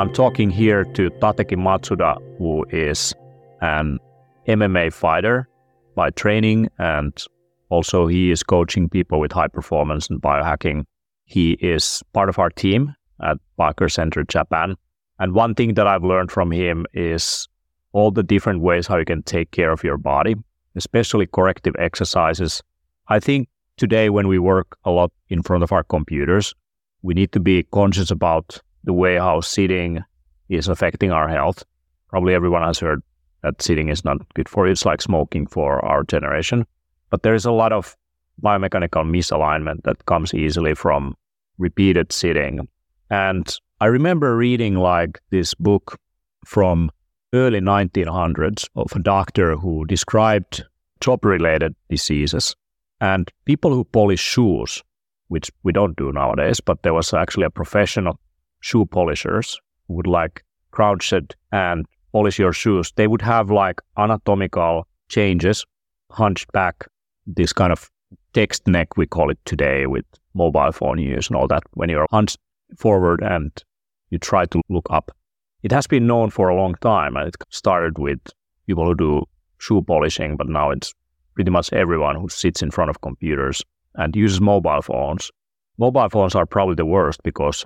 I'm talking here to Tateki Matsuda, who is an MMA fighter by training, and also he is coaching people with high performance and biohacking. He is part of our team at Biohacker Center Japan. And one thing that I've learned from him is all the different ways how you can take care of your body, especially corrective exercises. I think today when we work a lot in front of our computers, we need to be conscious about the way how sitting is affecting our health. Probably everyone has heard that sitting is not good for you. It's like smoking for our generation. But there's a lot of biomechanical misalignment that comes easily from repeated sitting. And I remember reading like this book from early 1900s of a doctor who described job related diseases and people who polish shoes, which we don't do nowadays, but there was actually a profession of shoe polishers would like crouch it and polish your shoes. They would have like anatomical changes, hunched back, this kind of text neck, we call it today with mobile phone use and all that. When you're hunched forward and you try to look up. It has been known for a long time and it started with people who do shoe polishing, but now it's pretty much everyone who sits in front of computers and uses mobile phones. Mobile phones are probably the worst because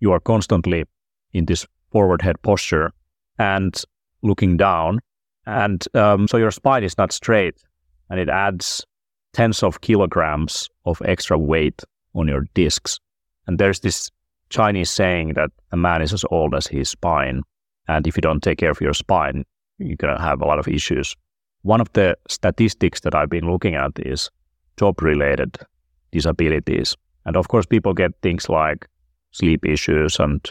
you are constantly in this forward head posture and looking down. And um, so your spine is not straight and it adds tens of kilograms of extra weight on your discs. And there's this Chinese saying that a man is as old as his spine. And if you don't take care of your spine, you're going to have a lot of issues. One of the statistics that I've been looking at is job related disabilities. And of course, people get things like sleep issues and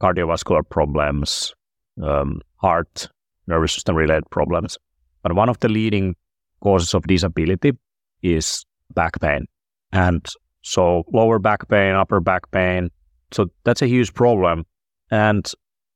cardiovascular problems, um, heart, nervous system related problems. But one of the leading causes of disability is back pain. And so lower back pain, upper back pain. So that's a huge problem. And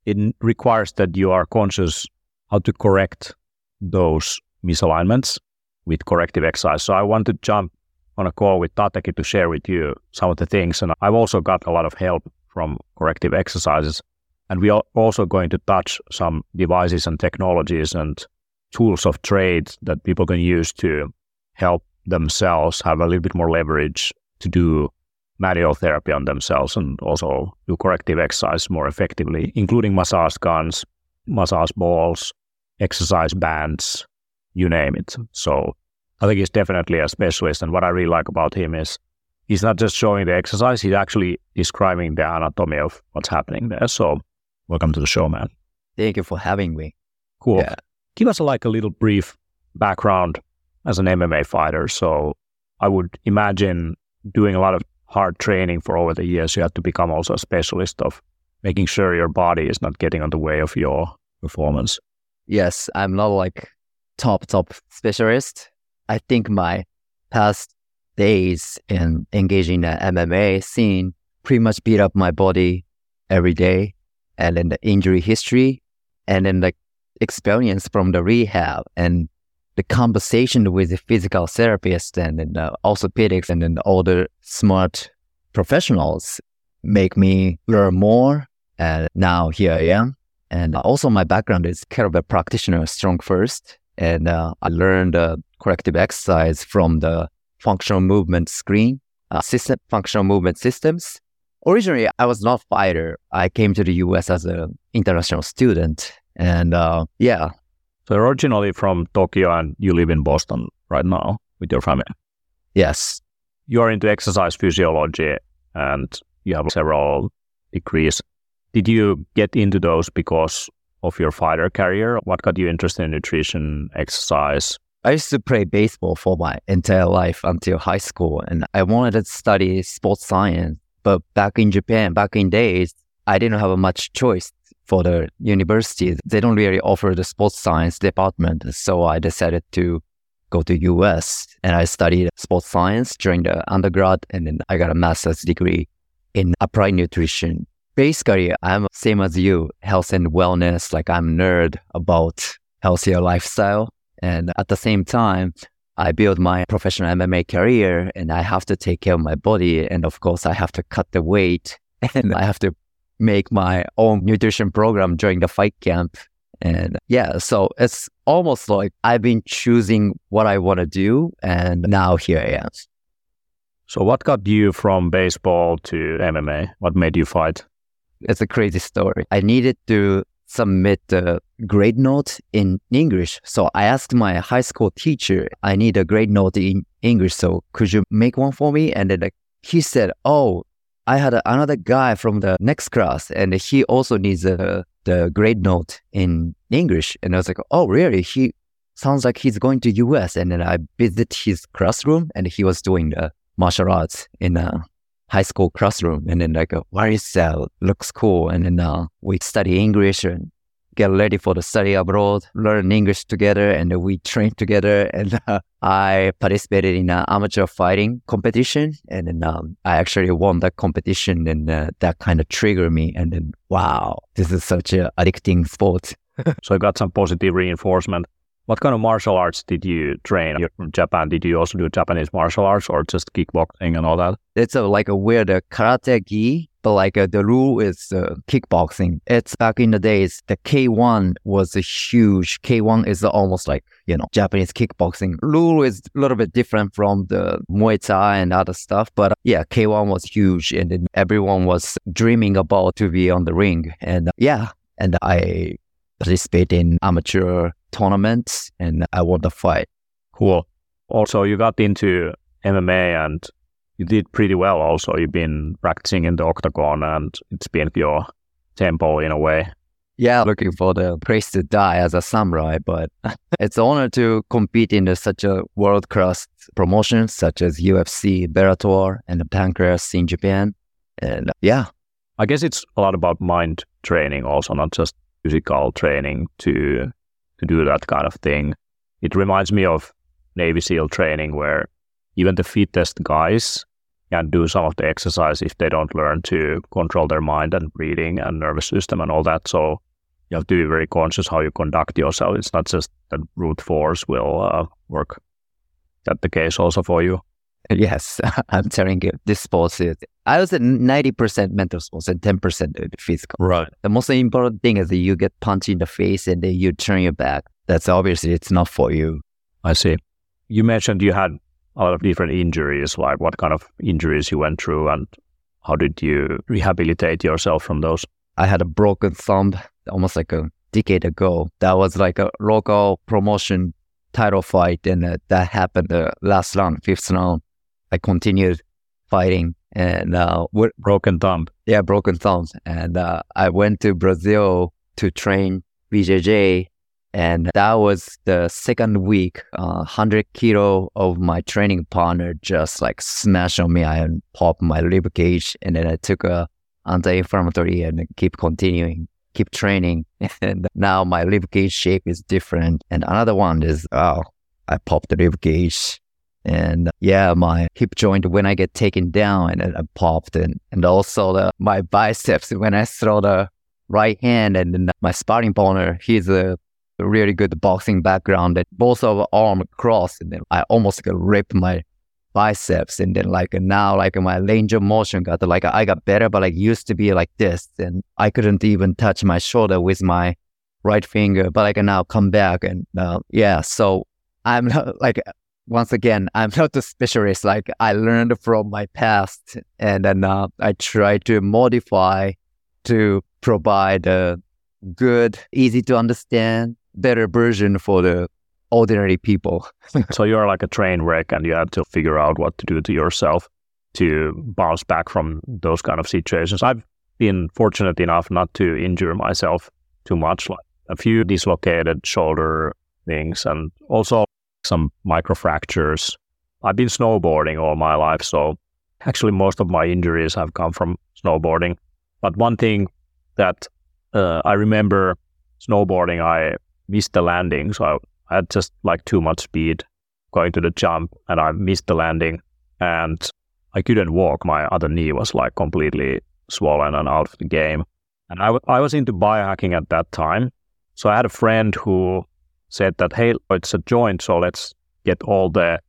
it requires that you are conscious how to correct those misalignments with corrective exercise. So I want to jump on a call with Tateki to share with you some of the things. And I've also got a lot of help from corrective exercises. And we are also going to touch some devices and technologies and tools of trade that people can use to help themselves have a little bit more leverage to do manual therapy on themselves and also do corrective exercise more effectively, including massage guns, massage balls, exercise bands, you name it. So I think he's definitely a specialist. And what I really like about him is he's not just showing the exercise, he's actually describing the anatomy of what's happening there. So welcome to the show, man. Thank you for having me. Cool. Yeah. Give us a, like a little brief background as an MMA fighter. So I would imagine doing a lot of hard training for over the years, you have to become also a specialist of making sure your body is not getting on the way of your performance. Yes, I'm not like top top specialist. I think my past days in engaging the MMA scene pretty much beat up my body every day, and then the injury history, and then the experience from the rehab and the conversation with the physical therapist and, and the orthopedics and then all the smart professionals make me learn more. And now here I am. And also my background is kettlebell practitioner, StrongFirst. And uh, I learned uh, corrective exercise from the functional movement screen, uh, system, functional movement systems. Originally, I was not a fighter. I came to the US as an international student. And uh, yeah, so originally from Tokyo and you live in Boston right now with your family. Yes. You are into exercise physiology and you have several degrees. Did you get into those because of your fighter career? What got you interested in nutrition, exercise? I used to play baseball for my entire life until high school, and I wanted to study sports science. But back in Japan, back in days, I didn't have much choice for the university. They don't really offer the sports science department. So I decided to go to US and I studied sports science during the undergrad and then I got a master's degree in applied nutrition. Basically, I'm same as you, health and wellness. Like I'm nerd about healthier lifestyle. And at the same time, I build my professional MMA career and I have to take care of my body. And of course, I have to cut the weight and I have to make my own nutrition program during the fight camp. And yeah, so it's almost like I've been choosing what I want to do. And now here I am. So, what got you from baseball to MMA? What made you fight? It's a crazy story. I needed to submit the grade note in English. So I asked my high school teacher, I need a grade note in English. So could you make one for me? And then he said, Oh, I had another guy from the next class and he also needs a, the grade note in English. And I was like, Oh, really? He sounds like he's going to US. And then I visited his classroom and he was doing the martial arts in a high school classroom. And then like, where is that? Looks cool. And then uh, we study English and get ready for the study abroad, learn English together, and we train together. And uh, I participated in an amateur fighting competition, and then um, I actually won that competition, and uh, that kind of triggered me. And then, wow, this is such a addicting sport. so I got some positive reinforcement. What kind of martial arts did you train? You're from Japan. Did you also do Japanese martial arts or just kickboxing and all that? It's a, like a weird uh, karate gi, but like uh, the rule is uh, kickboxing. It's back in the days, the K1 was a huge. K1 is almost like, you know, Japanese kickboxing. Rule is a little bit different from the Muay Thai and other stuff. But uh, yeah, K1 was huge and everyone was dreaming about to be on the ring. And uh, yeah, and I participate in amateur tournaments and I won the fight. Cool. Also, you got into MMA and you did pretty well also. You've been practicing in the octagon and it's been your tempo in a way. Yeah, looking for the place to die as a samurai, but it's an honor to compete in such a world class promotion such as UFC, Bellator, and the Pancrase in Japan. And yeah. I guess it's a lot about mind training also, not just physical training to to do that kind of thing. It reminds me of Navy SEAL training where even the fittest guys can do some of the exercise if they don't learn to control their mind and breathing and nervous system and all that. So you have to be very conscious how you conduct yourself. It's not just that brute force will uh, work. That the case also for you? Yes, I'm telling you, this sports is, I was at 90% mental sports and 10% physical. Right. The most important thing is that you get punched in the face and then you turn your back. That's obviously it's not for you. I see. You mentioned you had a lot of different injuries. Like what kind of injuries you went through and how did you rehabilitate yourself from those? I had a broken thumb almost like a decade ago. That was like a local promotion title fight, and uh, that happened the last round, fifth round. I continued fighting and uh, with broken thumb. Yeah, broken thumbs. And uh, I went to Brazil to train BJJ. And that was the second week. Uh, 100 kilo of my training partner just like smashed on me. I popped my rib cage and then I took a anti-inflammatory and keep continuing, keep training. And now my rib cage shape is different. And another one is, oh, I popped the rib cage and yeah, my hip joint when I get taken down and it popped, and and also the, my biceps when I throw the right hand, and then my sparring partner, he's a really good boxing background, and both of arm crossed, and then I almost got ripped my biceps, and then like now like my range of motion got like I got better, but like used to be like this, and I couldn't even touch my shoulder with my right finger, but I can now come back and uh, yeah, so I'm like once again, I'm not a specialist. Like I learned from my past, and then uh, I try to modify to provide a good, easy to understand, better version for the ordinary people. so you're like a train wreck, and you have to figure out what to do to yourself to bounce back from those kind of situations. I've been fortunate enough not to injure myself too much, like a few dislocated shoulder things, and also some microfractures. I've been snowboarding all my life, so actually most of my injuries have come from snowboarding. But one thing that uh, I remember snowboarding, I missed the landing, so I, had just like too much speed going to the jump, and I missed the landing, and I couldn't walk. My other knee was like completely swollen and out of the game. And I, w- I was into biohacking at that time. So I had a friend who said that, hey, it's a joint, so let's get all the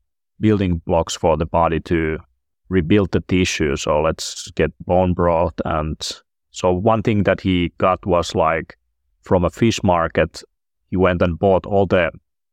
building blocks for the body to rebuild the tissue. So let's get bone broth and So one thing that he got was like from a fish market, he went and bought all the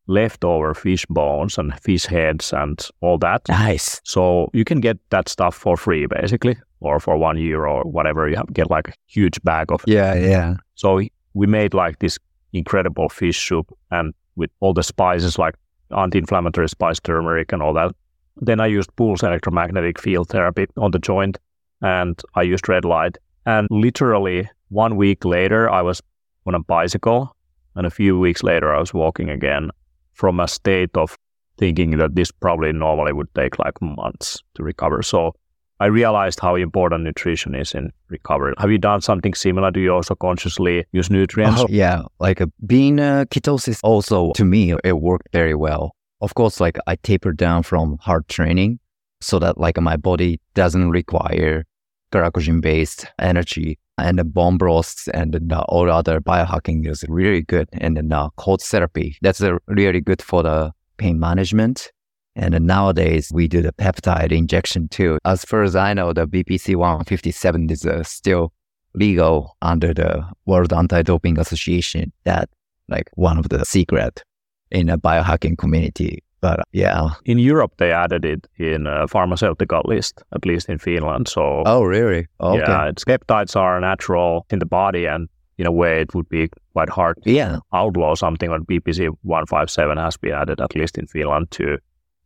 leftover fish bones and fish heads and all that. Nice. So you can get that stuff for free basically, or for one euro or whatever. You have, get like a huge bag of. Yeah, yeah. So we made like this incredible fish soup and with all the spices like anti-inflammatory spice, turmeric and all that. Then I used Pulse electromagnetic field therapy on the joint and I used red light. And literally one week later, I was on a bicycle. And a few weeks later, I was walking again from a state of thinking that this probably normally would take like months to recover. So I realized how important nutrition is in recovery. Have you done something similar? Do you also consciously use nutrients? Oh, yeah, like uh, being uh, ketosis also to me it worked very well. Of course, like I tapered down from hard training so that like my body doesn't require glycogen based energy and the bone broths and the, all other biohacking is really good. And then uh, cold therapy, that's really good for the pain management. And nowadays we do the peptide injection too. As far as I know, the BPC 157 is uh, still legal under the World Anti-Doping Association. That like one of the secret in a biohacking community. But yeah. In Europe, they added it in a pharmaceutical list, at least in Finland. So, oh, really? Okay. Yeah, peptides are natural in the body, and in a way, it would be quite hard to yeah. outlaw something on BPC 157 has been added, at least in Finland, to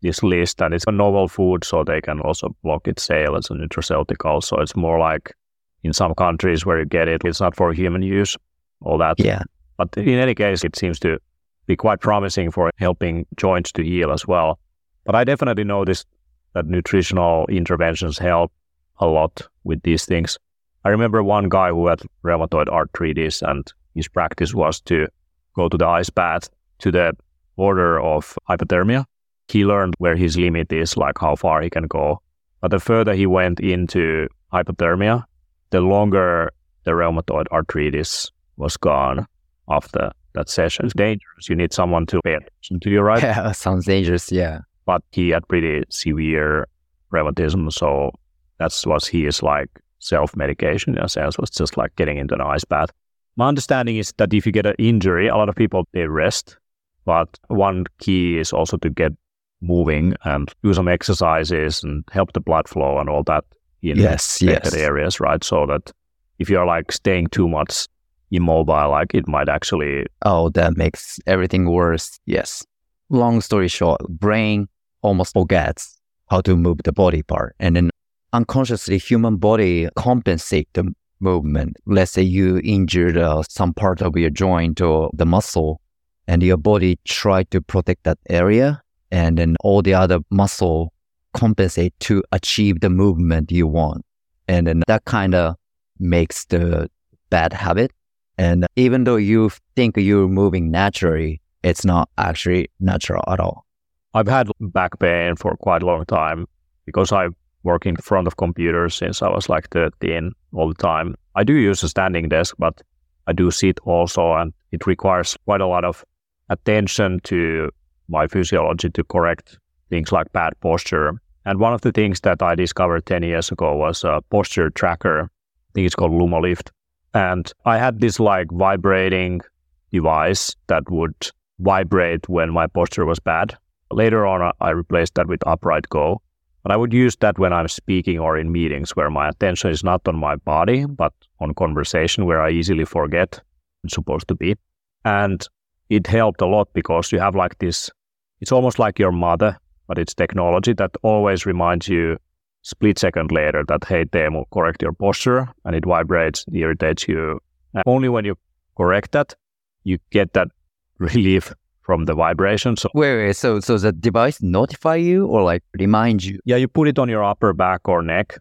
this list. And it's a novel food, so they can also block its sale as a nutraceutical. So it's more like in some countries where you get it, it's not for human use, all that. Yeah. But in any case, it seems to be quite promising for helping joints to heal as well. But I definitely noticed that nutritional interventions help a lot with these things. I remember one guy who had rheumatoid arthritis and his practice was to go to the ice bath to the border of hypothermia. He learned where his limit is, like how far he can go. But the further he went into hypothermia, the longer the rheumatoid arthritis was gone after that session is dangerous. You need someone to pay attention to you, right? Yeah, sounds dangerous. Yeah. But he had pretty severe rheumatism. So that's what he is like self medication in a sense, was just like getting into an ice bath. My understanding is that if you get an injury, a lot of people they rest. But one key is also to get moving and do some exercises and help the blood flow and all that in yes, yes. areas, right? So that if you're like staying too much immobile, like it might actually. Oh, that makes everything worse. Yes. Long story short, brain almost forgets how to move the body part. And then unconsciously, human body compensate the movement. Let's say you injured uh, some part of your joint or the muscle and your body try to protect that area. And then all the other muscle compensate to achieve the movement you want. And then that kind of makes the bad habit and even though you think you're moving naturally, it's not actually natural at all. I've had back pain for quite a long time because I work in front of computers since I was like 13 all the time. I do use a standing desk, but I do sit also, and it requires quite a lot of attention to my physiology to correct things like bad posture. And one of the things that I discovered 10 years ago was a posture tracker. I think it's called LumoLift. And I had this like vibrating device that would vibrate when my posture was bad. Later on, uh, I replaced that with Upright Go. But I would use that when I'm speaking or in meetings where my attention is not on my body, but on conversation where I easily forget it's supposed to be. And it helped a lot because you have like this, it's almost like your mother, but it's technology that always reminds you split second later that, hey, Teemu, correct your posture, and it vibrates, irritates you. And only when you correct that, you get that relief from the vibration. So wait, wait, so so the device notify you or like remind you? Yeah, you put it on your upper back or neck,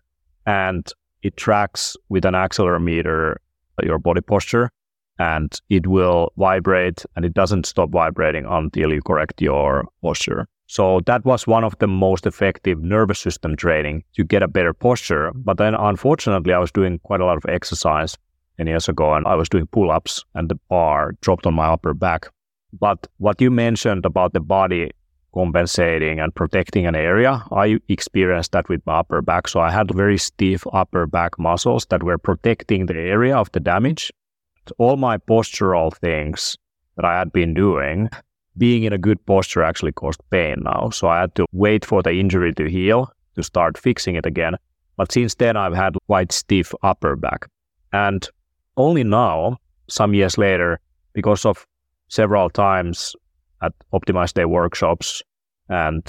and it tracks with an accelerometer your body posture, and it will vibrate, and it doesn't stop vibrating until you correct your posture. So that was one of the most effective nervous system training to get a better posture. But then unfortunately, I was doing quite a lot of exercise 10 years ago and I was doing pull ups and the bar dropped on my upper back. But what you mentioned about the body compensating and protecting an area. I experienced that with my upper back. So I had very stiff upper back muscles that were protecting the area of the damage. All my postural things that I had been doing, being in a good posture actually caused pain now. So I had to wait for the injury to heal to start fixing it again. But since then, I've had quite stiff upper back. And only now, some years later, because of several times at Optimized Day workshops and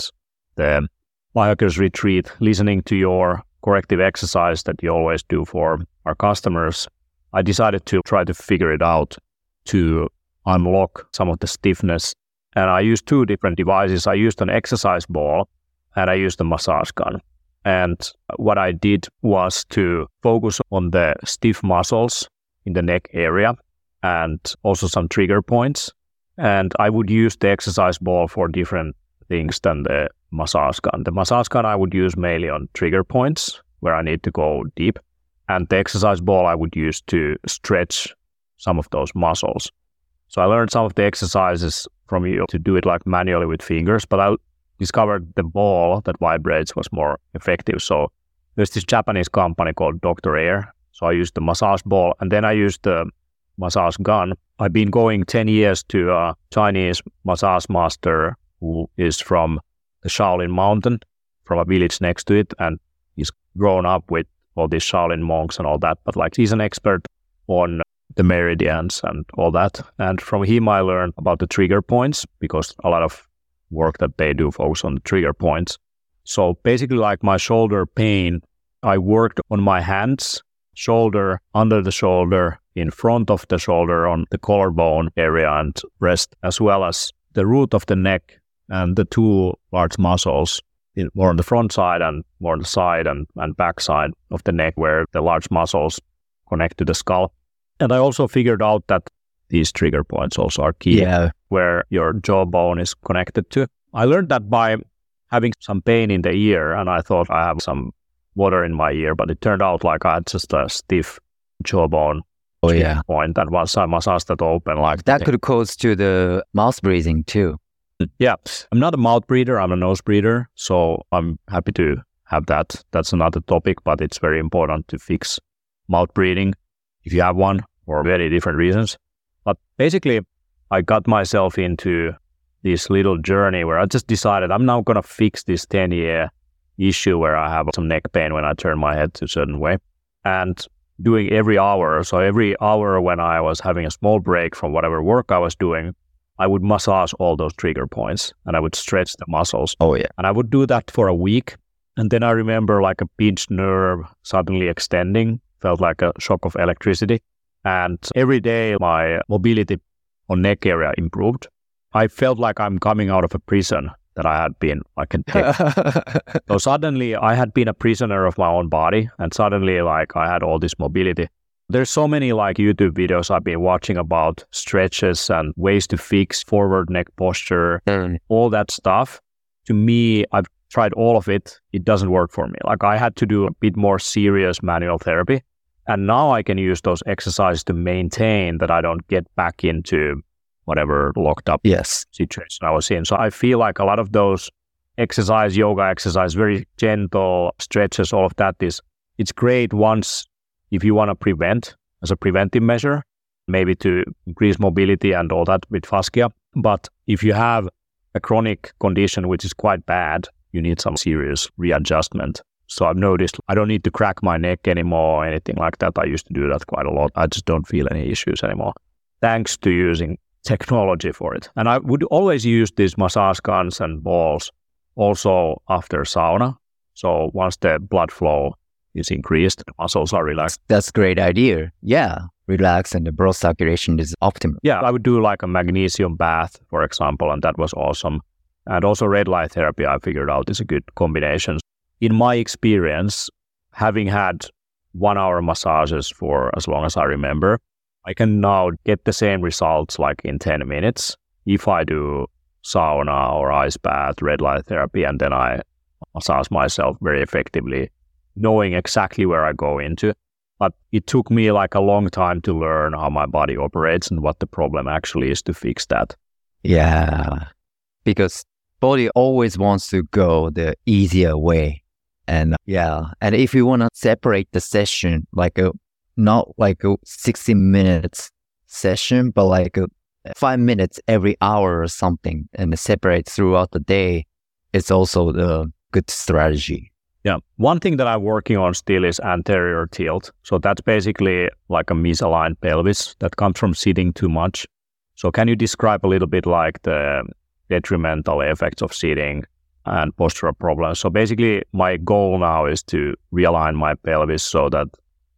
the biohackers retreat, listening to your corrective exercise that you always do for our customers, I decided to try to figure it out to unlock some of the stiffness. And I used two different devices. I used an exercise ball and I used a massage gun. And what I did was to focus on the stiff muscles in the neck area and also some trigger points. And I would use the exercise ball for different things than the massage gun. The massage gun I would use mainly on trigger points where I need to go deep. And the exercise ball I would use to stretch some of those muscles. So I learned some of the exercises from you to do it like manually with fingers, but I discovered the ball that vibrates was more effective. So there's this Japanese company called Dr. Air. So I used the massage ball and then I used the massage gun. I've been going 10 years to a Chinese massage master who is from the Shaolin Mountain, from a village next to it. And he's grown up with all these Shaolin monks and all that. But like he's an expert on the meridians and all that. And from him, I learned about the trigger points because a lot of work that they do focus on the trigger points. So basically, like my shoulder pain, I worked on my hands, shoulder, under the shoulder, in front of the shoulder, on the collarbone area and breast, as well as the root of the neck and the two large muscles, in, more on the front side and more on the side and, and back side of the neck, where the large muscles connect to the skull. And I also figured out that these trigger points also are key, Yeah. where your jawbone is connected to. I learned that by having some pain in the ear, and I thought I have some water in my ear, but it turned out like I had just a stiff jawbone Oh yeah. point, and once I massaged that open, like That could cause to the mouth breathing too. Mm-hmm. Yeah, I'm not a mouth breather. I'm a nose breather. So I'm happy to have that. That's another topic, but it's very important to fix mouth breathing if you have one for very different reasons. But basically, I got myself into this little journey where I just decided I'm now going to fix this 10 year issue where I have some neck pain when I turn my head to a certain way. And doing every hour. So every hour when I was having a small break from whatever work I was doing, I would massage all those trigger points and I would stretch the muscles. Oh yeah. And I would do that for a week. And then I remember like a pinched nerve suddenly extending, felt like a shock of electricity. And every day my mobility on neck area improved. I felt like I'm coming out of a prison that I had been like so suddenly I had been a prisoner of my own body and suddenly like I had all this mobility. There's so many like YouTube videos I've been watching about stretches and ways to fix forward neck posture, Mm. all that stuff. To me, I've tried all of it. It doesn't work for me. Like I had to do a bit more serious manual therapy. And now I can use those exercises to maintain that I don't get back into whatever locked up yes. situation I was in. So I feel like a lot of those exercise, yoga exercise, very gentle stretches, all of that is it's great once if you want to prevent as a preventive measure, maybe to increase mobility and all that with fascia. But if you have a chronic condition which is quite bad, you need some serious readjustment. So I've noticed I don't need to crack my neck anymore or anything like that. I used to do that quite a lot. I just don't feel any issues anymore. Thanks to using technology for it. And I would always use these massage guns and balls also after sauna. So once the blood flow is increased, muscles are relaxed. That's a great idea. Yeah. Relax and the blood circulation is optimal. Yeah, I would do like a magnesium bath, for example, and that was awesome. And also red light therapy, I figured out is a good combination. In my experience, having had one hour massages for as long as I remember, I can now get the same results like in 10 minutes if I do sauna or ice bath, red light therapy, and then I massage myself very effectively, knowing exactly where I go into. But it took me like a long time to learn how my body operates and what the problem actually is to fix that. Yeah. Because body always wants to go the easier way. And yeah, and if you want to separate the session, like a not like a 60 minutes session, but like a five minutes every hour or something and separate throughout the day, it's also the good strategy. Yeah. One thing that I'm working on still is anterior tilt. So that's basically like a misaligned pelvis that comes from sitting too much. So can you describe a little bit like the detrimental effects of sitting and postural problems? So basically my goal now is to realign my pelvis so that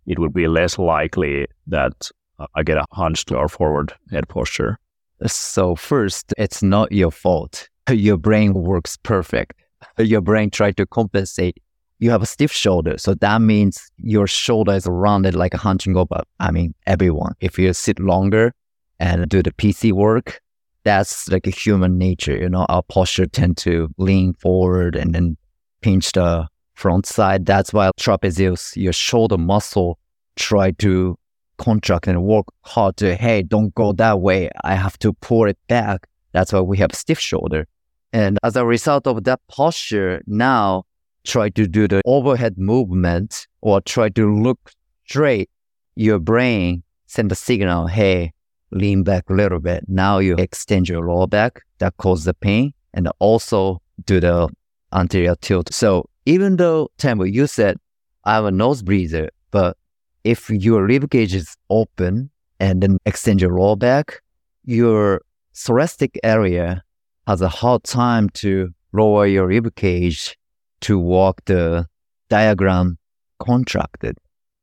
it would be less likely that I get a hunched or forward head posture. So first, it's not your fault. Your brain works perfect. Your brain tried to compensate you have a stiff shoulder. So that means your shoulder is rounded like a hunching over. I mean, everyone. If you sit longer and do the PC work, that's like a human nature. You know, our posture tend to lean forward and then pinch the front side. That's why trapezius, your shoulder muscle, try to contract and work hard to, hey, don't go that way. I have to pull it back. That's why we have stiff shoulder. And as a result of that posture, now try to do the overhead movement or try to look straight, your brain send a signal, hey, lean back a little bit. Now you extend your lower back. That causes the pain and also do the anterior tilt. So even though, Teemu, you said I'm a nose breather, but if your rib cage is open and then extend your lower back, your thoracic area has a hard time to lower your rib cage to walk the diaphragm contracted.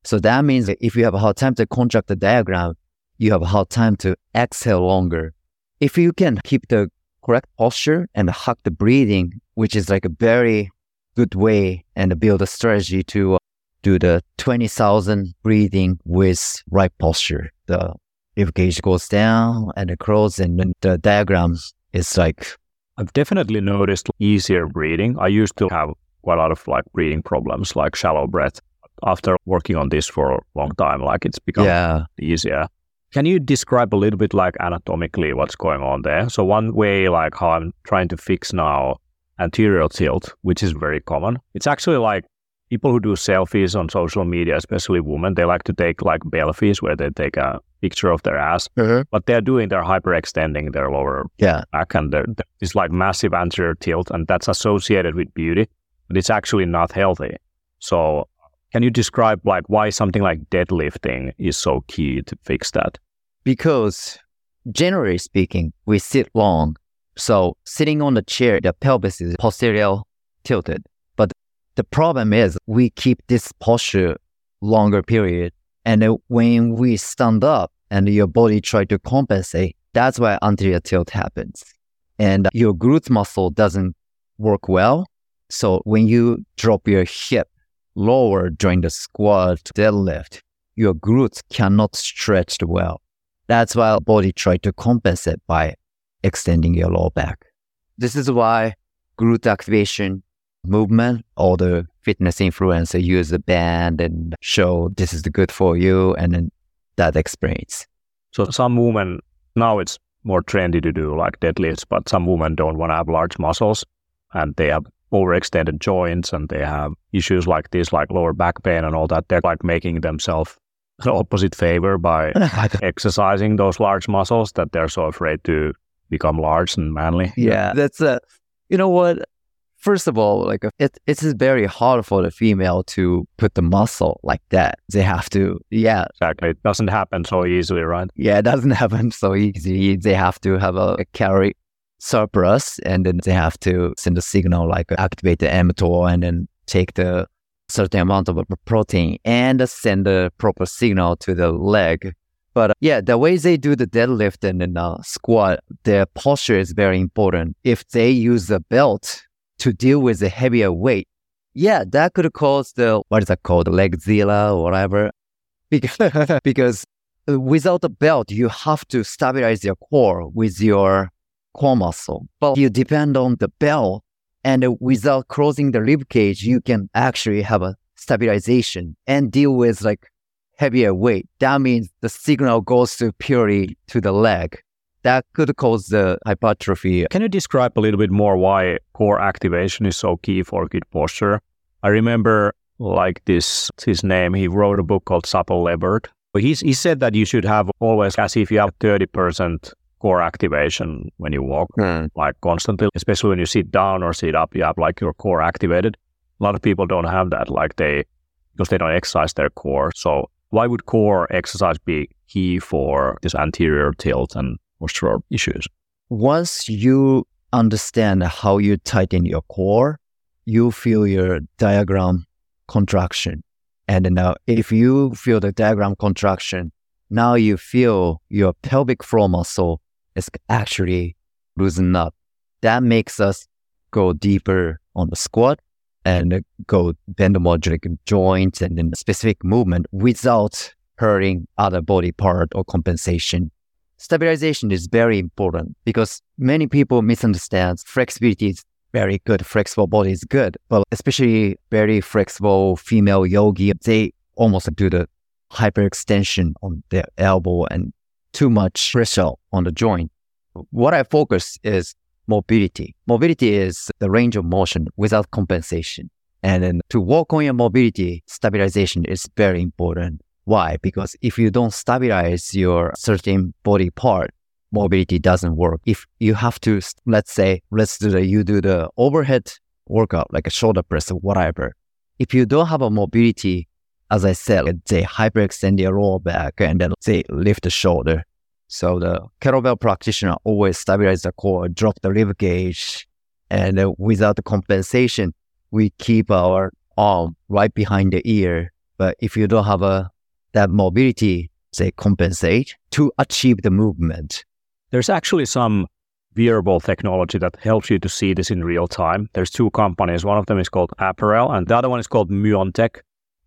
So that means that if you have a hard time to contract the diaphragm, you have a hard time to exhale longer. If you can keep the correct posture and hug the breathing, which is like a very good way and build a strategy to uh, do the 20,000 breathing with right posture. The rib cage goes down and it closes and then the diaphragm is like. I've definitely noticed easier breathing. I used to have quite a lot of like breathing problems, like shallow breath. After working on this for a long time, like it's become yeah. easier. Can you describe a little bit like anatomically what's going on there? So one way, like how I'm trying to fix now anterior tilt, which is very common. It's actually like people who do selfies on social media, especially women, they like to take like belfies where they take a picture of their ass, mm-hmm. but they're doing they're hyperextending their lower yeah. back, and it's like massive anterior tilt, and that's associated with beauty but it's actually not healthy. So can you describe like why something like deadlifting is so key to fix that? Because generally speaking, we sit long. So sitting on the chair, the pelvis is posterior tilted. But the problem is we keep this posture longer period. And when we stand up and your body try to compensate, that's why anterior tilt happens. And your glute muscle doesn't work well. So when you drop your hip lower during the squat deadlift, your glutes cannot stretch well. That's why body try to compensate by extending your lower back. This is why glute activation movement or the fitness influencer use the band and show this is good for you and then that explains. So some women now it's more trendy to do like deadlifts, but some women don't want to have large muscles and they have overextended joints and they have issues like this, like lower back pain and all that, they're like making themselves an opposite favor by exercising those large muscles that they're so afraid to become large and manly. Yeah, that's a, you know what? First of all, like it, it's very hard for the female to put the muscle like that. They have to, yeah. Exactly. It doesn't happen so easily, right? Yeah, it doesn't happen so easy. They have to have a, a calorie surplus and then they have to send a signal like activate the mTOR and then take the certain amount of protein and send the proper signal to the leg. But uh, yeah, the way they do the deadlift and then uh, squat, their posture is very important. If they use the belt to deal with the heavier weight, yeah, that could cause the, what is that called, legzilla or whatever. Because, because without the belt, you have to stabilize your core with your core muscle. But you depend on the bell and without closing the rib cage, you can actually have a stabilization and deal with like heavier weight. That means the signal goes to purely to the leg that could cause the hypertrophy. Can you describe a little bit more why core activation is so key for good posture? I remember like this, his name, he wrote a book called Supple Leopard. He's, he said that you should have always, as if you have 30% core activation when you walk, Hmm. like constantly, especially when you sit down or sit up, you have like your core activated. A lot of people don't have that, like they, because they don't exercise their core. So why would core exercise be key for this anterior tilt and postural issues? Once you understand how you tighten your core, you feel your diaphragm contraction. And now if you feel the diaphragm contraction, now you feel your pelvic floor muscle is actually loosen up. That makes us go deeper on the squat and go bend more like joints and then specific movement without hurting other body part or compensation. Stabilization is very important because many people misunderstand flexibility is very good. Flexible body is good, but especially very flexible female yogi, they almost do the hyperextension on their elbow and too much pressure on the joint. What I focus is mobility. Mobility is the range of motion without compensation. And then to work on your mobility, stabilization is very important. Why? Because if you don't stabilize your certain body part, mobility doesn't work. If you have to, let's say, let's do the, you do the overhead workout, like a shoulder press or whatever. If you don't have a mobility, as I said, let's hyperextend their lower back and then they lift the shoulder. So the kettlebell practitioner always stabilize the core, drop the rib cage, and uh, without the compensation, we keep our arm right behind the ear. But if you don't have a that mobility, they compensate to achieve the movement. There's actually some wearable technology that helps you to see this in real time. There's two companies. One of them is called Apparel, and the other one is called Myontec.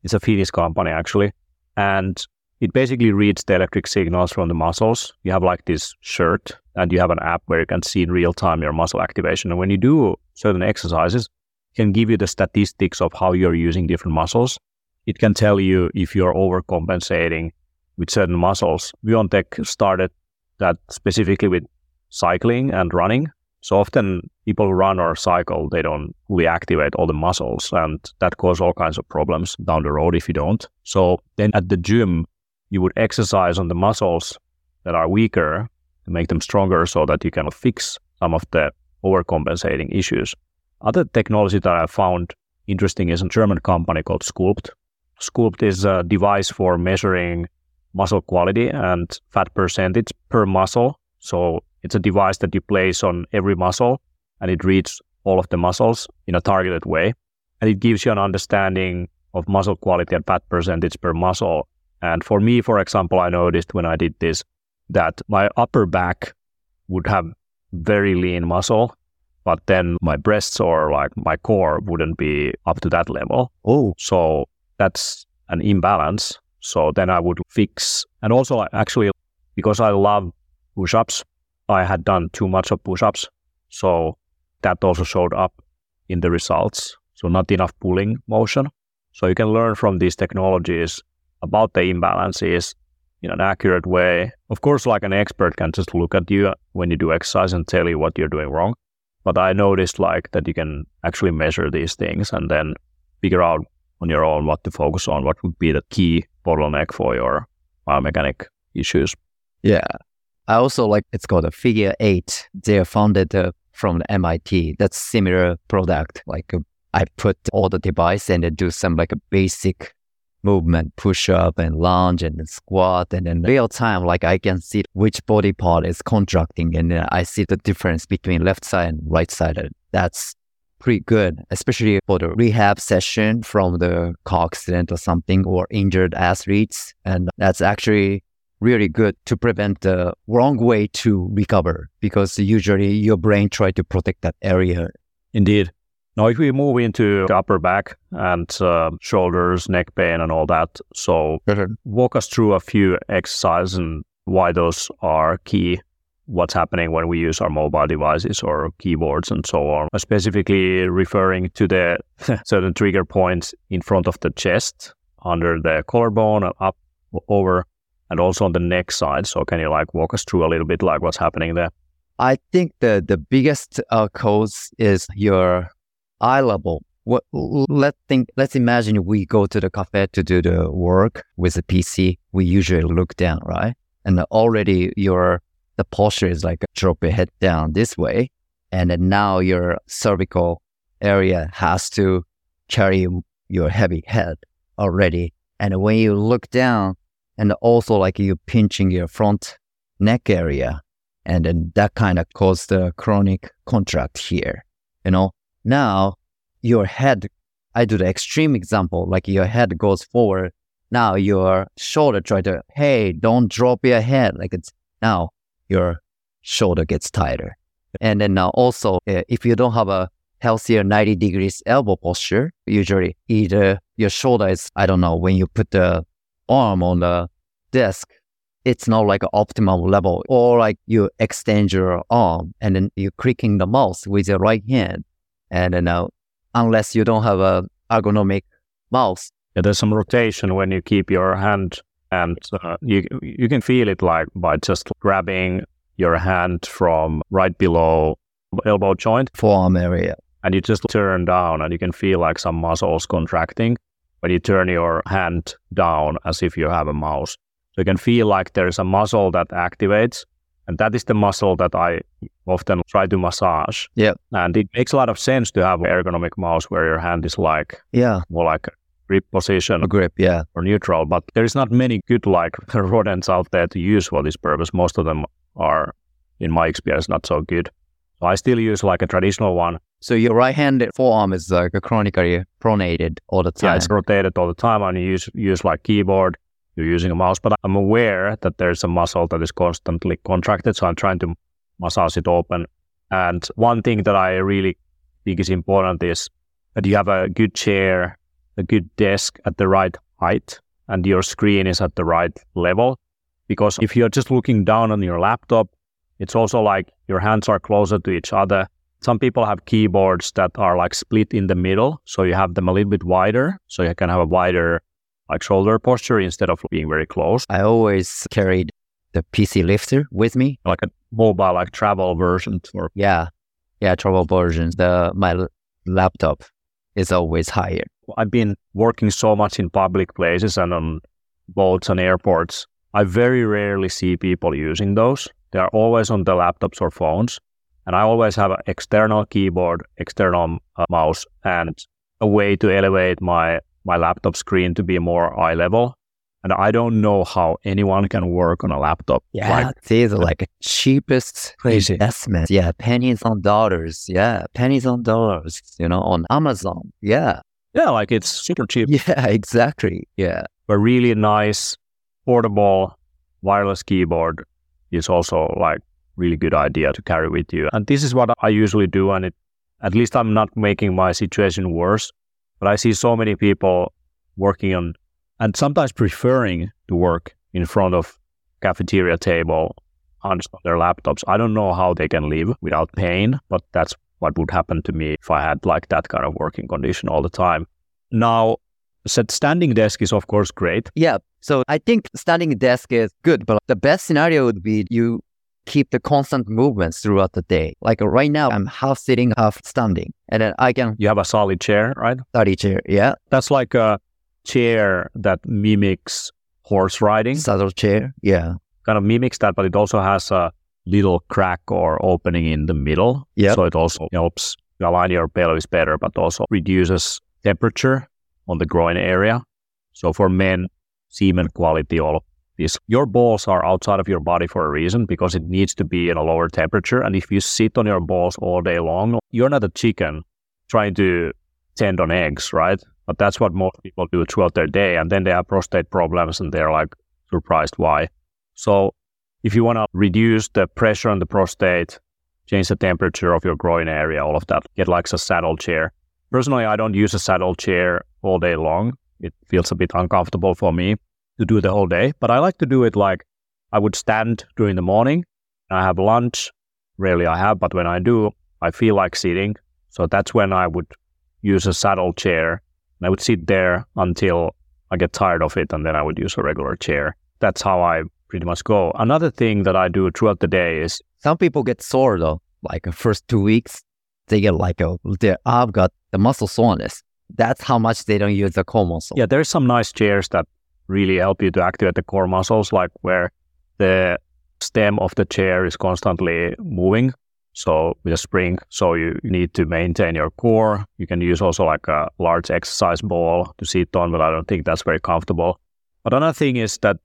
It's a Finnish company actually, and it basically reads the electric signals from the muscles. You have like this shirt, and you have an app where you can see in real time your muscle activation. And when you do certain exercises, it can give you the statistics of how you're using different muscles. It can tell you if you're overcompensating with certain muscles. Myontec started that specifically with cycling and running. So often people run or cycle, they don't fully activate all the muscles and that causes all kinds of problems down the road if you don't. So then at the gym, you would exercise on the muscles that are weaker to make them stronger so that you can fix some of the overcompensating issues. Other technology that I found interesting is a German company called Skulpt. Skulpt is a device for measuring muscle quality and fat percentage per muscle. So it's a device that you place on every muscle and it reads all of the muscles in a targeted way. And it gives you an understanding of muscle quality and fat percentage per muscle. And for me, for example, I noticed when I did this that my upper back would have very lean muscle, but then my breasts or like my core wouldn't be up to that level. Oh, So that's an imbalance. So then I would fix, and also actually because I love push-ups, I had done too much of push-ups. So that also showed up in the results. So not enough pulling motion. So you can learn from these technologies about the imbalances in an accurate way. Of course, like an expert can just look at you when you do exercise and tell you what you're doing wrong. But I noticed like that you can actually measure these things and then figure out on your own what to focus on, what would be the key bottleneck for your biomechanic issues. yeah. I also like it's called a Figur8. They're founded uh, from MIT. That's similar product. Like uh, I put all the device and then do some like a basic movement, push up and lunge and squat and then real time, like I can see which body part is contracting and I see the difference between left side and right side. That's pretty good, especially for the rehab session from the car accident or something or injured athletes. And that's actually really good to prevent the wrong way to recover because usually your brain try to protect that area. Indeed. Now, if we move into the upper back and uh, shoulders, neck pain, and all that, so walk us through a few exercises and why those are key. What's happening when we use our mobile devices or keyboards and so on. Specifically referring to the certain trigger points in front of the chest, under the collarbone, and up over and also on the neck side. So can you like walk us through a little bit like what's happening there? I think the the biggest uh, cause is your eye level. What let think let's imagine we go to the cafe to do the work with the PC. We usually look down, right? And already your the posture is like drop your head down this way, and then now your cervical area has to carry your heavy head already. And when you look down, and also like you pinching your front neck area, and then that kind of causes the chronic contract here. You know, now your head, I do the extreme example, like your head goes forward. Now your shoulder try to, hey, don't drop your head. Like it's now your shoulder gets tighter. And then now also, uh, if you don't have a healthier 90 degrees elbow posture, usually either your shoulder is, I don't know, when you put the arm on the desk, it's not like an optimal level, or like you extend your arm and then you're clicking the mouse with your right hand. And then now, unless you don't have a ergonomic mouse. Yeah, there's some rotation when you keep your hand and uh, you you can feel it like by just grabbing your hand from right below elbow joint forearm area and you just turn down and you can feel like some muscles contracting when you turn your hand down as if you have a mouse so you can feel like there's a muscle that activates and that is the muscle that I often try to massage. Yeah. And it makes a lot of sense to have an ergonomic mouse where your hand is like yeah, more like a grip position a grip, yeah, or neutral. But there is not many good like rodents out there to use for this purpose. Most of them are, in my experience, not so good. So I still use like a traditional one. So your right hand forearm is like chronically pronated all the time. Yeah, it's rotated all the time, and you use use like keyboard. You're using a mouse, but I'm aware that there's a muscle that is constantly contracted, so I'm trying to massage it open. And one thing that I really think is important is that you have a good chair a good desk at the right height and your screen is at the right level. Because if you're just looking down on your laptop, it's also like your hands are closer to each other. Some people have keyboards that are like split in the middle. So you have them a little bit wider. So you can have a wider like shoulder posture instead of being very close. I always carried the PC lifter with me. Like a mobile, like travel version. Or yeah. Yeah, travel versions. The my laptop is always higher. I've been working so much in public places and on boats and airports. I very rarely see people using those. They are always on the laptops or phones. And I always have an external keyboard, external uh, mouse, and a way to elevate my, my laptop screen to be more eye level. And I don't know how anyone can work on a laptop. Yeah, like, these are like cheapest crazy investments. Yeah, pennies on dollars. Yeah, pennies on dollars. You know, on Amazon. Yeah, yeah, like it's super cheap. Yeah, exactly. Yeah. A really nice portable wireless keyboard is also like really good idea to carry with you. And this is what I usually do and it at least I'm not making my situation worse. But I see so many people working on and sometimes preferring to work in front of cafeteria table on their laptops. I don't know how they can live without pain, but that's what would happen to me if I had like that kind of working condition all the time. Now, said standing desk is of course great. Yeah. So I think standing desk is good, but the best scenario would be you keep the constant movements throughout the day. Like uh, right now, I'm half sitting, half standing, and then I can. You have a solid chair, right? Study chair, yeah. That's like a chair that mimics horse riding. Saddle chair, yeah. Kind of mimics that, but it also has a little crack or opening in the middle. Yeah. So it also helps align your pelvis better, but also reduces temperature on the groin area. So for men, semen quality, all of this, your balls are outside of your body for a reason because it needs to be in a lower temperature. And if you sit on your balls all day long, you're not a chicken trying to tend on eggs, right? But that's what most people do throughout their day. And then they have prostate problems and they're like surprised why. So if you want to reduce the pressure on the prostate, change the temperature of your groin area, all of that, get like a saddle chair. Personally, I don't use a saddle chair all day long. It feels a bit uncomfortable for me to do the whole day, but I like to do it like I would stand during the morning. I have lunch. Rarely I have, but when I do, I feel like sitting. So that's when I would use a saddle chair. And I would sit there until I get tired of it, and then I would use a regular chair. that's how I pretty much go. Another thing that I do throughout the day is Some people get sore though, like the first two weeks, they get like a I've got the muscle soreness. That's how much they don't use the core muscle. yeah, there's some nice chairs that really help you to activate the core muscles, like where the stem of the chair is constantly moving. So with a spring, so you need to maintain your core. You can use also like a large exercise ball to sit on, but I don't think that's very comfortable. But another thing is that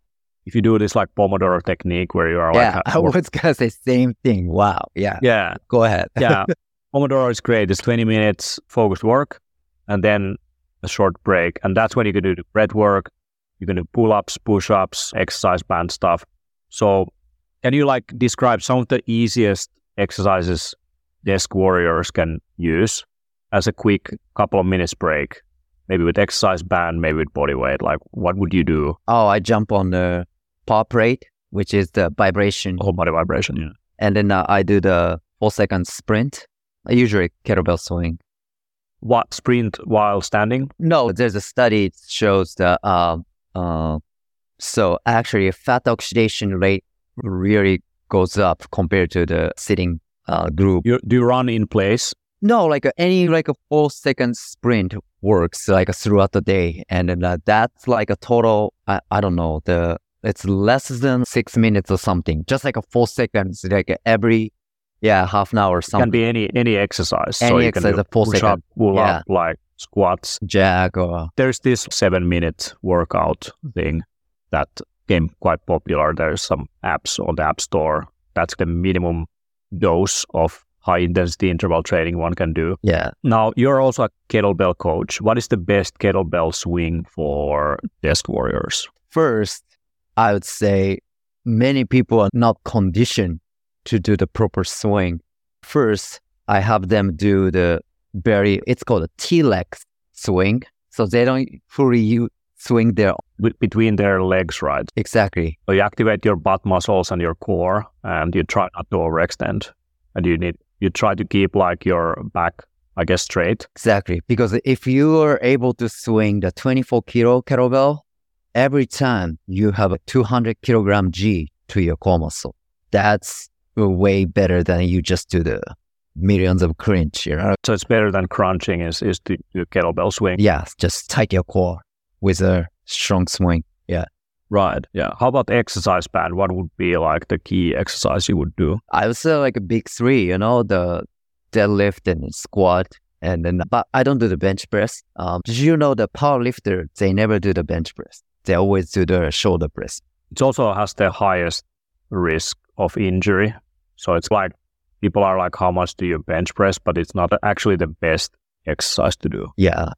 if you do this like Pomodoro technique where you are yeah. like, I was gonna say same thing. Wow. Yeah. yeah, Go ahead. yeah, Pomodoro is great. It's 20 minutes focused work and then a short break. And that's when you can do the breath work. You can do pull ups, push ups, exercise band stuff. So, can you like describe some of the easiest exercises desk warriors can use as a quick couple of minutes break? Maybe with exercise band, maybe with body weight. Like, what would you do? Oh, I jump on the pop rate, which is the vibration, Whole body vibration. Yeah. and then uh, I do the four second sprint. I usually kettlebell swing. What sprint while standing? No, there's a study that shows that uh, uh, so actually fat oxidation rate really goes up compared to the sitting uh, group. You, do you run in place? No, like uh, any like a four second sprint works like throughout the day, and then uh, that's like a total. I, I don't know the it's less than six minutes or something. Just like a four seconds, like every yeah half an hour or something. can be any any exercise. so Any you can exercise, do a full push up, pull Yeah. up, like squats. jack or There's this seven minute workout thing that became quite popular. There's some apps on the App Store. That's the minimum dose of high intensity interval training one can do. yeah. Now you're also a kettlebell coach. What is the best kettlebell swing for desk warriors? First, I would say many people are not conditioned to do the proper swing. First, I have them do the very, it's called a T-leg swing. So they don't fully swing their, Be- between their legs, right? exactly. So you activate your butt muscles and your core, and you try not to overextend. And you need you try to keep like your back, I guess, straight. Exactly. Because if you are able to swing the 24 kilo kettlebell, every time you have a 200 kilogram G to your core muscle. That's way better than you just do the millions of cringe, you know? So it's better than crunching is is to do kettlebell swing. Yeah, just tight your core with a strong swing. Yeah. Right. Yeah. How about the exercise band? What would be like the key exercise you would do? I would say like a big three, you know, the deadlift and squat. And then, but I don't do the bench press. Um, did you know the power lifter, they never do the bench press. They always do the shoulder press. It also has the highest risk of injury. So it's like people are like, how much do you bench press? But it's not actually the best exercise to do. Yeah.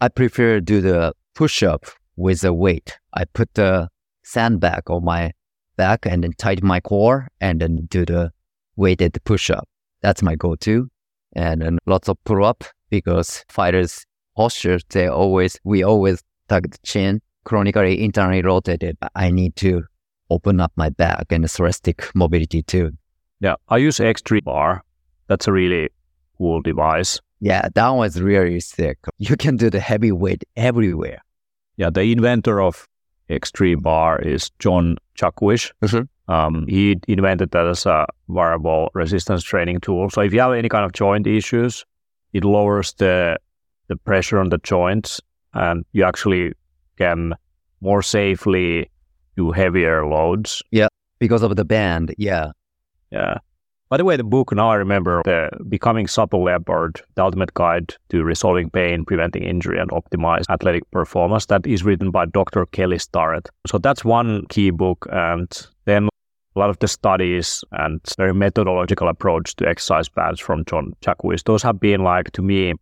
I prefer do the push up with a weight. I put the sandbag on my back and then tighten my core and then do the weighted push up. That's my go to. And then lots of pull up because fighters posture, they always, we always tuck the chin, chronically internally rotated. I need to open up my back and thoracic mobility too. Yeah. I use X3 bar. That's a really cool device. Yeah, that was really sick. You can do the heavy weight everywhere. Yeah, the inventor of X3 bar is John Jaquish. Mhm. Um, he invented that as a variable resistance training tool. So if you have any kind of joint issues, it lowers the the pressure on the joints, and you actually can more safely do heavier loads. Yeah, because of the band, yeah. Yeah. By the way, the book now I remember the Becoming Supple Leopard, the ultimate guide to resolving pain, preventing injury, and optimize athletic performance. That is written by Dr. Kelly Starrett. So that's one key book. And then a lot of the studies and very methodological approach to exercise bands from John Jaquish. Those have been like to me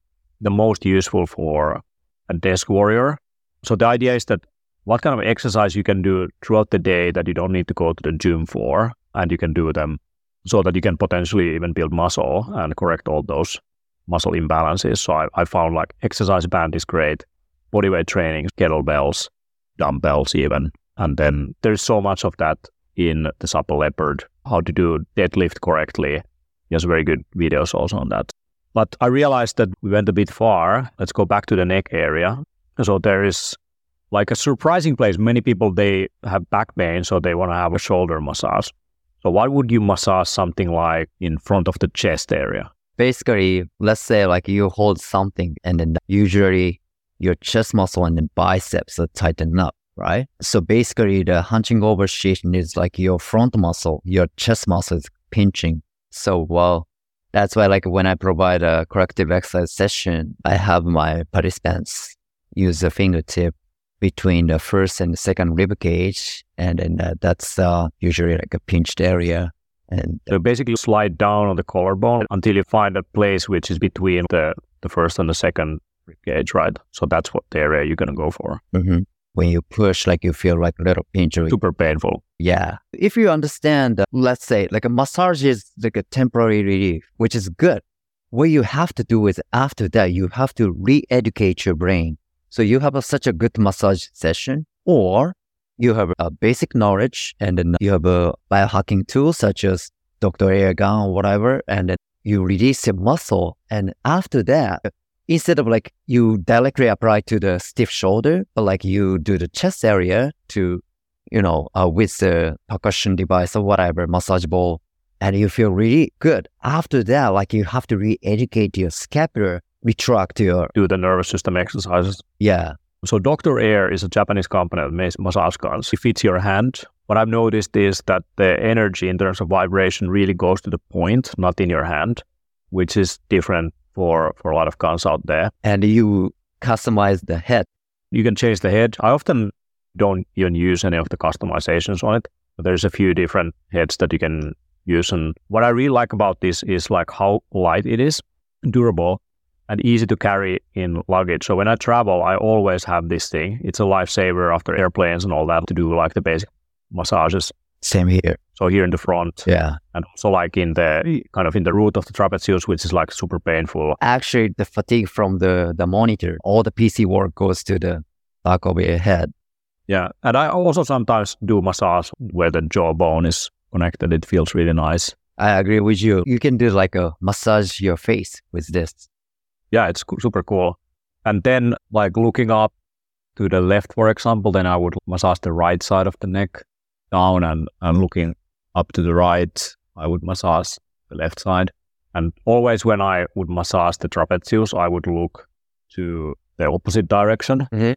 the most useful for a desk warrior. So the idea is that what kind of exercise you can do throughout the day that you don't need to go to the gym for, and you can do them so that you can potentially even build muscle and correct all those muscle imbalances. So I, I found like exercise band is great, bodyweight training, kettlebells, dumbbells even. And then there's so much of that in the Supple Leopard, how to do deadlift correctly. There's very good videos also on that. But I realized that we went a bit far. Let's go back to the neck area. So there is like a surprising place. Many people they have back pain, so they want to have a shoulder massage. So why would you massage something like in front of the chest area? Basically, let's say like you hold something and then usually your chest muscle and the biceps are tightened up, right? So basically the hunching over position is like your front muscle, your chest muscle is pinching. So well, that's why like when I provide a corrective exercise session, I have my participants use the fingertip between the first and the second rib cage, and then uh, that's uh, usually like a pinched area. And So basically slide down on the collarbone until you find a place which is between the, the first and the second rib cage, right? So that's what the area you're gonna go for. Mhm. when you push, like you feel like a little pinch. or- Super painful. Yeah. If you understand, uh, let's say, like a massage is like a temporary relief, which is good. What you have to do is after that, you have to re educate your brain. So you have a, such a good massage session, or you have a basic knowledge, and then you have a biohacking tool such as Dr. Air Gun or whatever, and then you release your muscle. And after that, instead of like you directly apply to the stiff shoulder, but like you do the chest area to you know, uh, with the percussion device or whatever, massage ball, and you feel really good. After that, like you have to re-educate your scapular, retract your, uh, Do the nervous system exercises. yeah, So Dr. Air is a Japanese company that makes massage guns. It fits your hand. What I've noticed is that the energy in terms of vibration really goes to the point, not in your hand, which is different for, for a lot of guns out there. and you customize the head. You can change the head. I often don't even use any of the customizations on it. But there's a few different heads that you can use. And what I really like about this is like how light it is, durable, and easy to carry in luggage. So when I travel, I always have this thing. It's a lifesaver after airplanes and all that to do like the basic massages. Same here. So here in the front Yeah. and also like in the kind of in the root of the trapezius, which is like super painful. Actually, the fatigue from the, the monitor, all the PC work goes to the back of your head. Yeah. And I also sometimes do massage where the jawbone is connected. It feels really nice. I agree with you. You can do like a massage your face with this. Yeah, it's super cool. And then, like looking up to the left, for example, then I would massage the right side of the neck down, and, and looking up to the right, I would massage the left side. And always when I would massage the trapezius, I would look to the opposite direction. Mhm.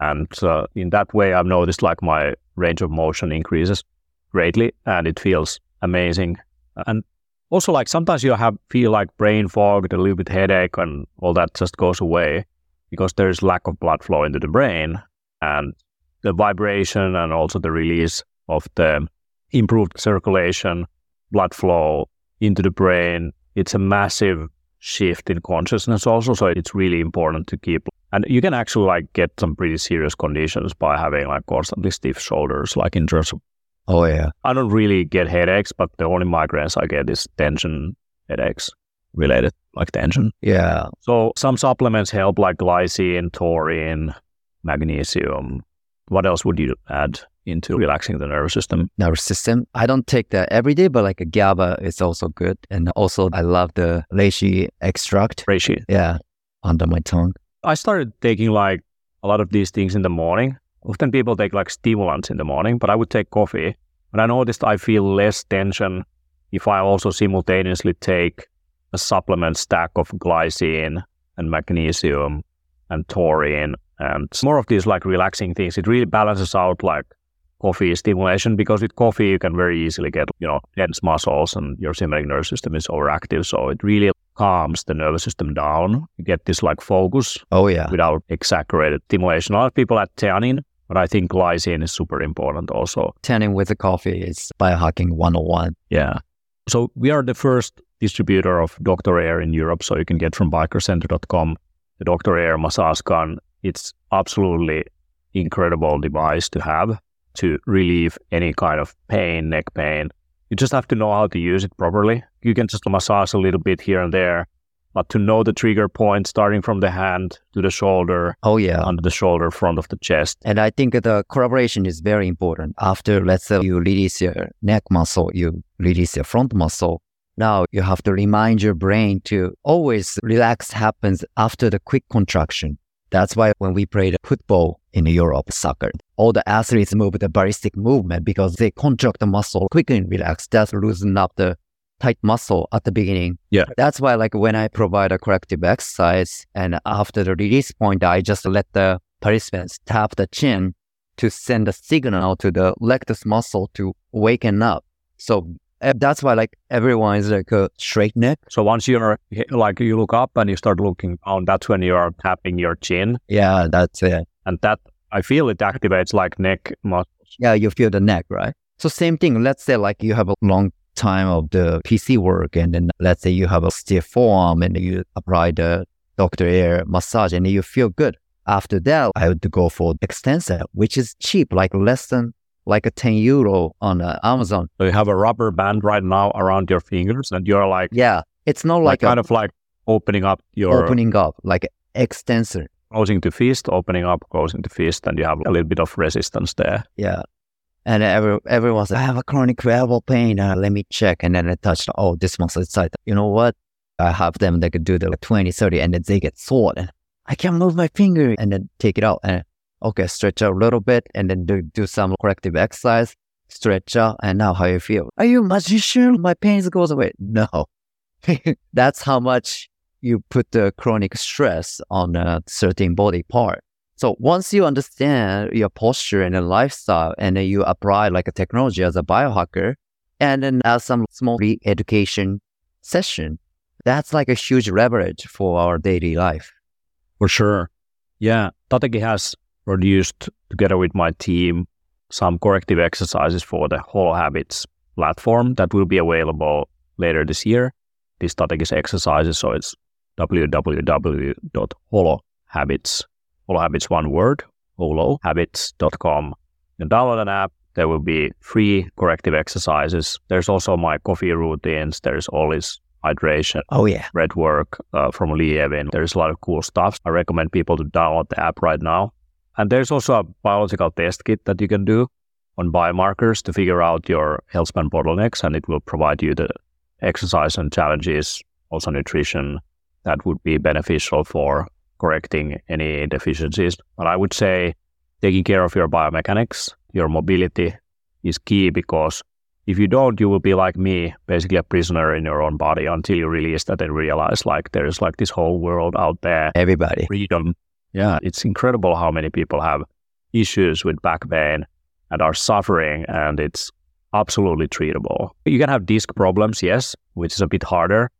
And uh, in that way, I've noticed like my range of motion increases greatly, and it feels amazing. And also like sometimes you have feel like brain fog, a little bit headache, and all that just goes away because there's lack of blood flow into the brain, and the vibration and also the release of the improved circulation, blood flow into the brain. It's a massive shift in consciousness also, so it's really important to keep. And you can actually like get some pretty serious conditions by having like constantly stiff shoulders, like in terms of Oh, yeah. I don't really get headaches, but the only migraines I get is tension headaches related, like tension. Yeah. So some supplements help, like glycine, taurine, magnesium. What else would you add into relaxing the nervous system? nervous system. I don't take that every day, but like a GABA is also good. And also, I love the reishi extract. Reishi. Yeah, under my tongue. I started taking like a lot of these things in the morning. Often people take like stimulants in the morning, but I would take coffee. But I noticed I feel less tension if I also simultaneously take a supplement stack of glycine and magnesium and taurine and more of these like relaxing things. It really balances out like coffee stimulation because with coffee you can very easily get, you know, tense muscles and your sympathetic nervous system is overactive. So it really calms the nervous system down. You get this like focus Oh, yeah. without exaggerated stimulation. A lot of people add theanine, but I think glycine is super important also. Theanine with the coffee is biohacking 101. Yeah. So we are the first distributor of Dr. Air in Europe, so you can get from biohackercenter.com the Dr. Air massage gun. It's absolutely incredible device to have to relieve any kind of pain, neck pain. You just have to know how to use it properly. You can just massage a little bit here and there, but to know the trigger point starting from the hand to the shoulder, Oh, yeah. under the shoulder, front of the chest. And I think the collaboration is very important. After, let's say, you release your neck muscle, you release your front muscle. Now you have to remind your brain to always relax happens after the quick contraction. That's why when we played football in Europe, soccer, all the athletes move the ballistic movement because they contract the muscle quickly and relax. That's loosen up the tight muscle at the beginning. Yeah. That's why like when I provide a corrective exercise and after the release point, I just let the participants tap the chin to send a signal to the rectus muscle to waken up. So uh, that's why like everyone is like a straight neck. So once you're like you look up and you start looking down, that's when you are tapping your chin, Yeah, that's it. and that I feel it activates like neck muscles. Yeah, you feel the neck, right? So same thing. Let's say like you have a long time of the PC work, and then let's say you have a stiff forearm, and you apply the Doctor Air massage, and you feel good. After that, I would go for extensor, which is cheap, like less than like a 10 euro on uh, Amazon. So you have a rubber band right now around your fingers, and you're like Yeah, it's not like like, kind of like opening up your opening up, like extensor. closing to fist, opening up, closing to fist, and you have a little bit of resistance there. Yeah. And every, everyone's like, I have a chronic elbow pain. Uh, let me check. And then I touch, oh, this muscle is tight. You know what? I have them, they could do the 20, 30, and then they get sore. And I can't move my finger. And then take it out. And okay, stretch out a little bit and then do, do some corrective exercise, stretch out. And now how you feel? Are you a magician? My pain goes away. No. That's how much you put the chronic stress on a certain body part. So once you understand your posture and a lifestyle, and then you apply like a technology as a biohacker, and then as some small re-education session, that's like a huge leverage for our daily life. For sure. Yeah. Tateki has produced together with my team some corrective exercises for the Holo Habits platform that will be available later this year. These Tateki's exercises, so it's www.holohabits, holohabits one word, holohabits.com. You download an app. There will be free corrective exercises. There's also my coffee routines. There's all this hydration, Oh yeah. red work uh, from Lee Evin. There's a lot of cool stuff. I recommend people to download the app right now. And there's also a biological test kit that you can do on biomarkers to figure out your health span bottlenecks, and it will provide you the exercise and challenges, also nutrition that would be beneficial for correcting any deficiencies. But I would say taking care of your biomechanics, your mobility is key because if you don't, you will be like me, basically a prisoner in your own body until you release that and realize like there's like this whole world out there, Everybody. freedom. Yeah, it's incredible how many people have issues with back pain and are suffering, and it's absolutely treatable. You can have disc problems, yes, which is a bit harder.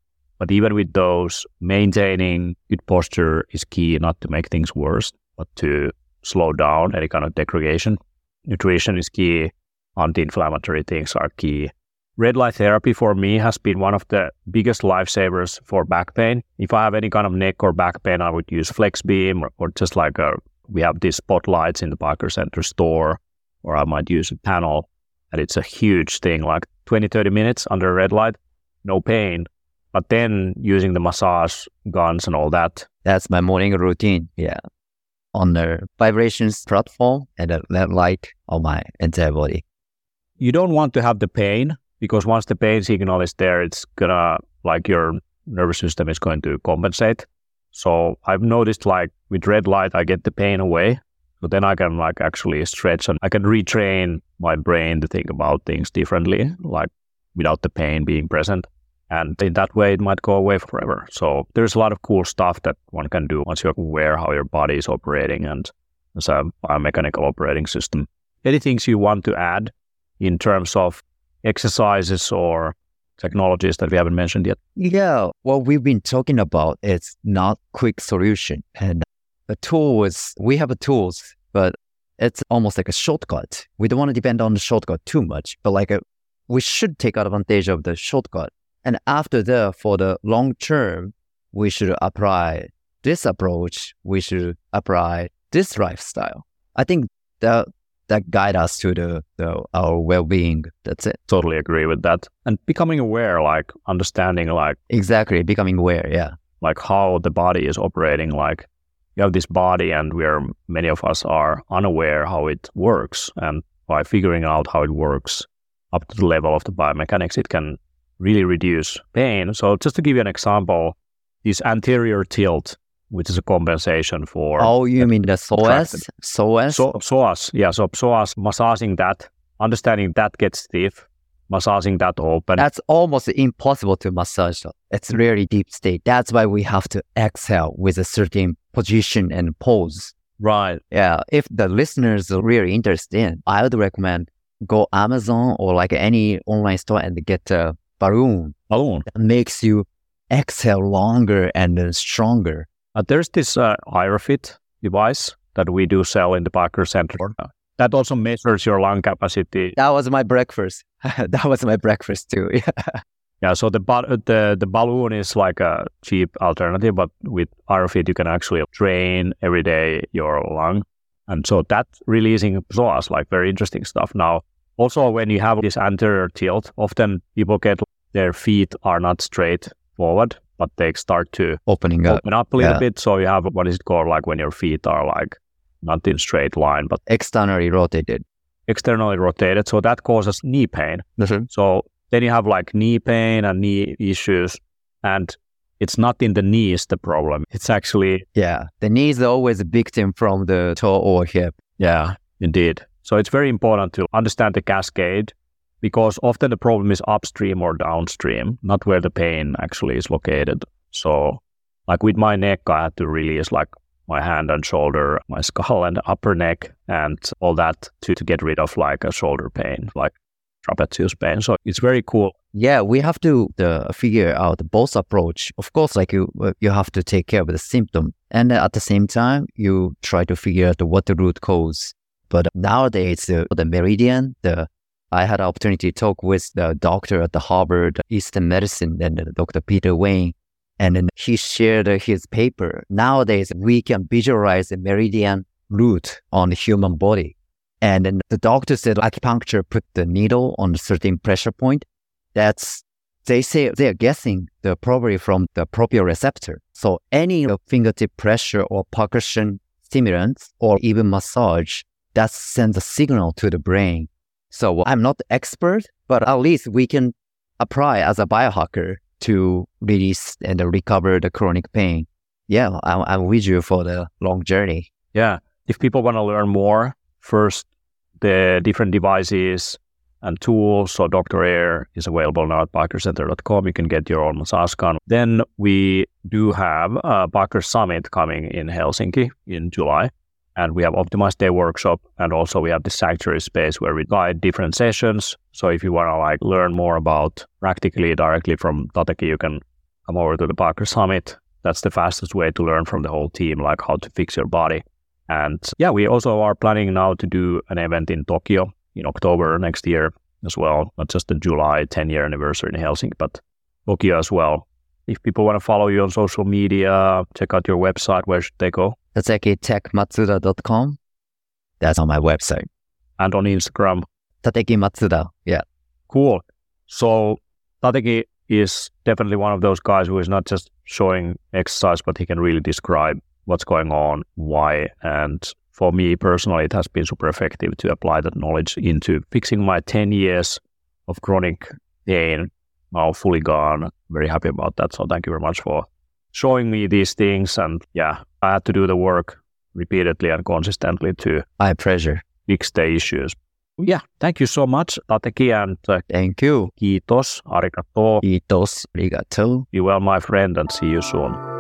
But even with those, maintaining good posture is key, not to make things worse, but to slow down any kind of degradation. Nutrition is key. Anti-inflammatory things are key. Red light therapy for me has been one of the biggest lifesavers for back pain. If I have any kind of neck or back pain, I would use FlexBeam or, or just like a, we have these spotlights in the Biohacker Center store, or I might use a panel. And it's a huge thing, like 20, 30 minutes under a red light, no pain. But then using the massage guns and all that, That's my morning routine. Yeah. On the vibrations platform and a LED light on my entire body. you don't want to have the pain because once the pain signal is there, it's gonna like your nervous system is going to compensate. So I've noticed like with red light, I get the pain away. So then I can like actually stretch and I can retrain my brain to think about things differently, like without the pain being present. And in that way, it might go away forever. So there's a lot of cool stuff that one can do once you're aware how your body is operating and as a biomechanical operating system. Any things you want to add in terms of exercises or technologies that we haven't mentioned yet? Yeah, what we've been talking about is not quick solution. And the tool is, we have a tools, but it's almost like a shortcut. We don't want to depend on the shortcut too much, but like a, we should take advantage of the shortcut. And after that, for the long term, we should apply this approach. We should apply this lifestyle. I think that that guide us to the, the our well-being. That's it. Totally agree with that. And becoming aware, like understanding like Exactly. Becoming aware. Yeah. like how the body is operating, like you have this body and where many of us are unaware how it works. And by figuring out how it works up to the level of the biomechanics, it can really reduce pain. So just to give you an example, this anterior tilt which is a compensation for Oh, you mean the psoas? Psoas? so, psoas. Yeah, so psoas, massaging that, understanding that gets stiff, massaging that open. That's almost impossible to massage. though. It's really deep state. That's why we have to exhale with a certain position and pose. right. Yeah, if the listeners are really interested I would recommend go Amazon or like any online store and get a balloon Balloon. that makes you exhale longer and then stronger. Uh, there's this uh, Airofit device that we do sell in the Biohacker Center. Uh, That also measures your lung capacity. That was my breakfast. that was my breakfast too. Yeah. So the uh, the the balloon is like a cheap alternative, but with Airofit you can actually train every day your lung, and so that's releasing psoas, like very interesting stuff. Now, also when you have this anterior tilt, often people get their feet are not straight forward, but they start to Opening up, open up a little yeah. bit. So you have what is it called, like when your feet are like not in straight line, but externally rotated. externally rotated. So that causes knee pain. Mm-hmm. So then you have like knee pain and knee issues, and it's not in the knees the problem. It's actually Yeah. The knee is always a victim from the toe or hip. yeah, indeed. So it's very important to understand the cascade because often the problem is upstream or downstream, not where the pain actually is located. So like with my neck, I had to release like my hand and shoulder, my skull and upper neck and all that to, to get rid of like a shoulder pain, like trapezius pain. So it's very cool. Yeah, we have to uh, figure out both approach. Of course, like you, uh, you have to take care of the symptom, and at the same time, you try to figure out what the root cause. But nowadays, uh, the meridian, the I had an opportunity to talk with the doctor at the Harvard Eastern Medicine and Dr. Peter Wayne, and then he shared his paper. Nowadays, we can visualize the meridian root on the human body. And then the doctor said acupuncture put the needle on a certain pressure point. That's, they say they're guessing the probably from the proprioceptor. So any fingertip pressure or percussion stimulants or even massage that sends a signal to the brain. So I'm not expert, but at least we can apply as a biohacker to release and recover the chronic pain. Yeah, I'm, I'm with you for the long journey. Yeah. If people want to learn more, first, the different devices and tools. So Dr. Air is available now at biohackercenter.com. You can get your own massage gun. Then we do have a Biohacker Summit coming in Helsinki in July. And we have optimized day workshop and also we have the sanctuary space where we guide different sessions. So if you want to like learn more about practically directly from Tateki, you can come over to the Biohacker Summit. That's the fastest way to learn from the whole team, like how to fix your body. And yeah, we also are planning now to do an event in Tokyo in October next year as well. Not just the July 10 year anniversary in Helsinki, but Tokyo as well. If people want to follow you on social media, check out your website. Where should they go? That's actually That's on my website. And on Instagram. Tateki Matsuda. Yeah. Cool. So Tateki is definitely one of those guys who is not just showing exercise, but he can really describe what's going on, why. And for me personally, it has been super effective to apply that knowledge into fixing my 10 years of chronic pain, now fully gone. Very happy about that. So thank you very much for showing me these things. And yeah, I had to do the work repeatedly and consistently to My pleasure. fix the issues. Yeah, thank you so much, Tateki, and uh, Thank you. kiitos, arigato. Kiitos. Arigato. Be well, my friend, and see you soon.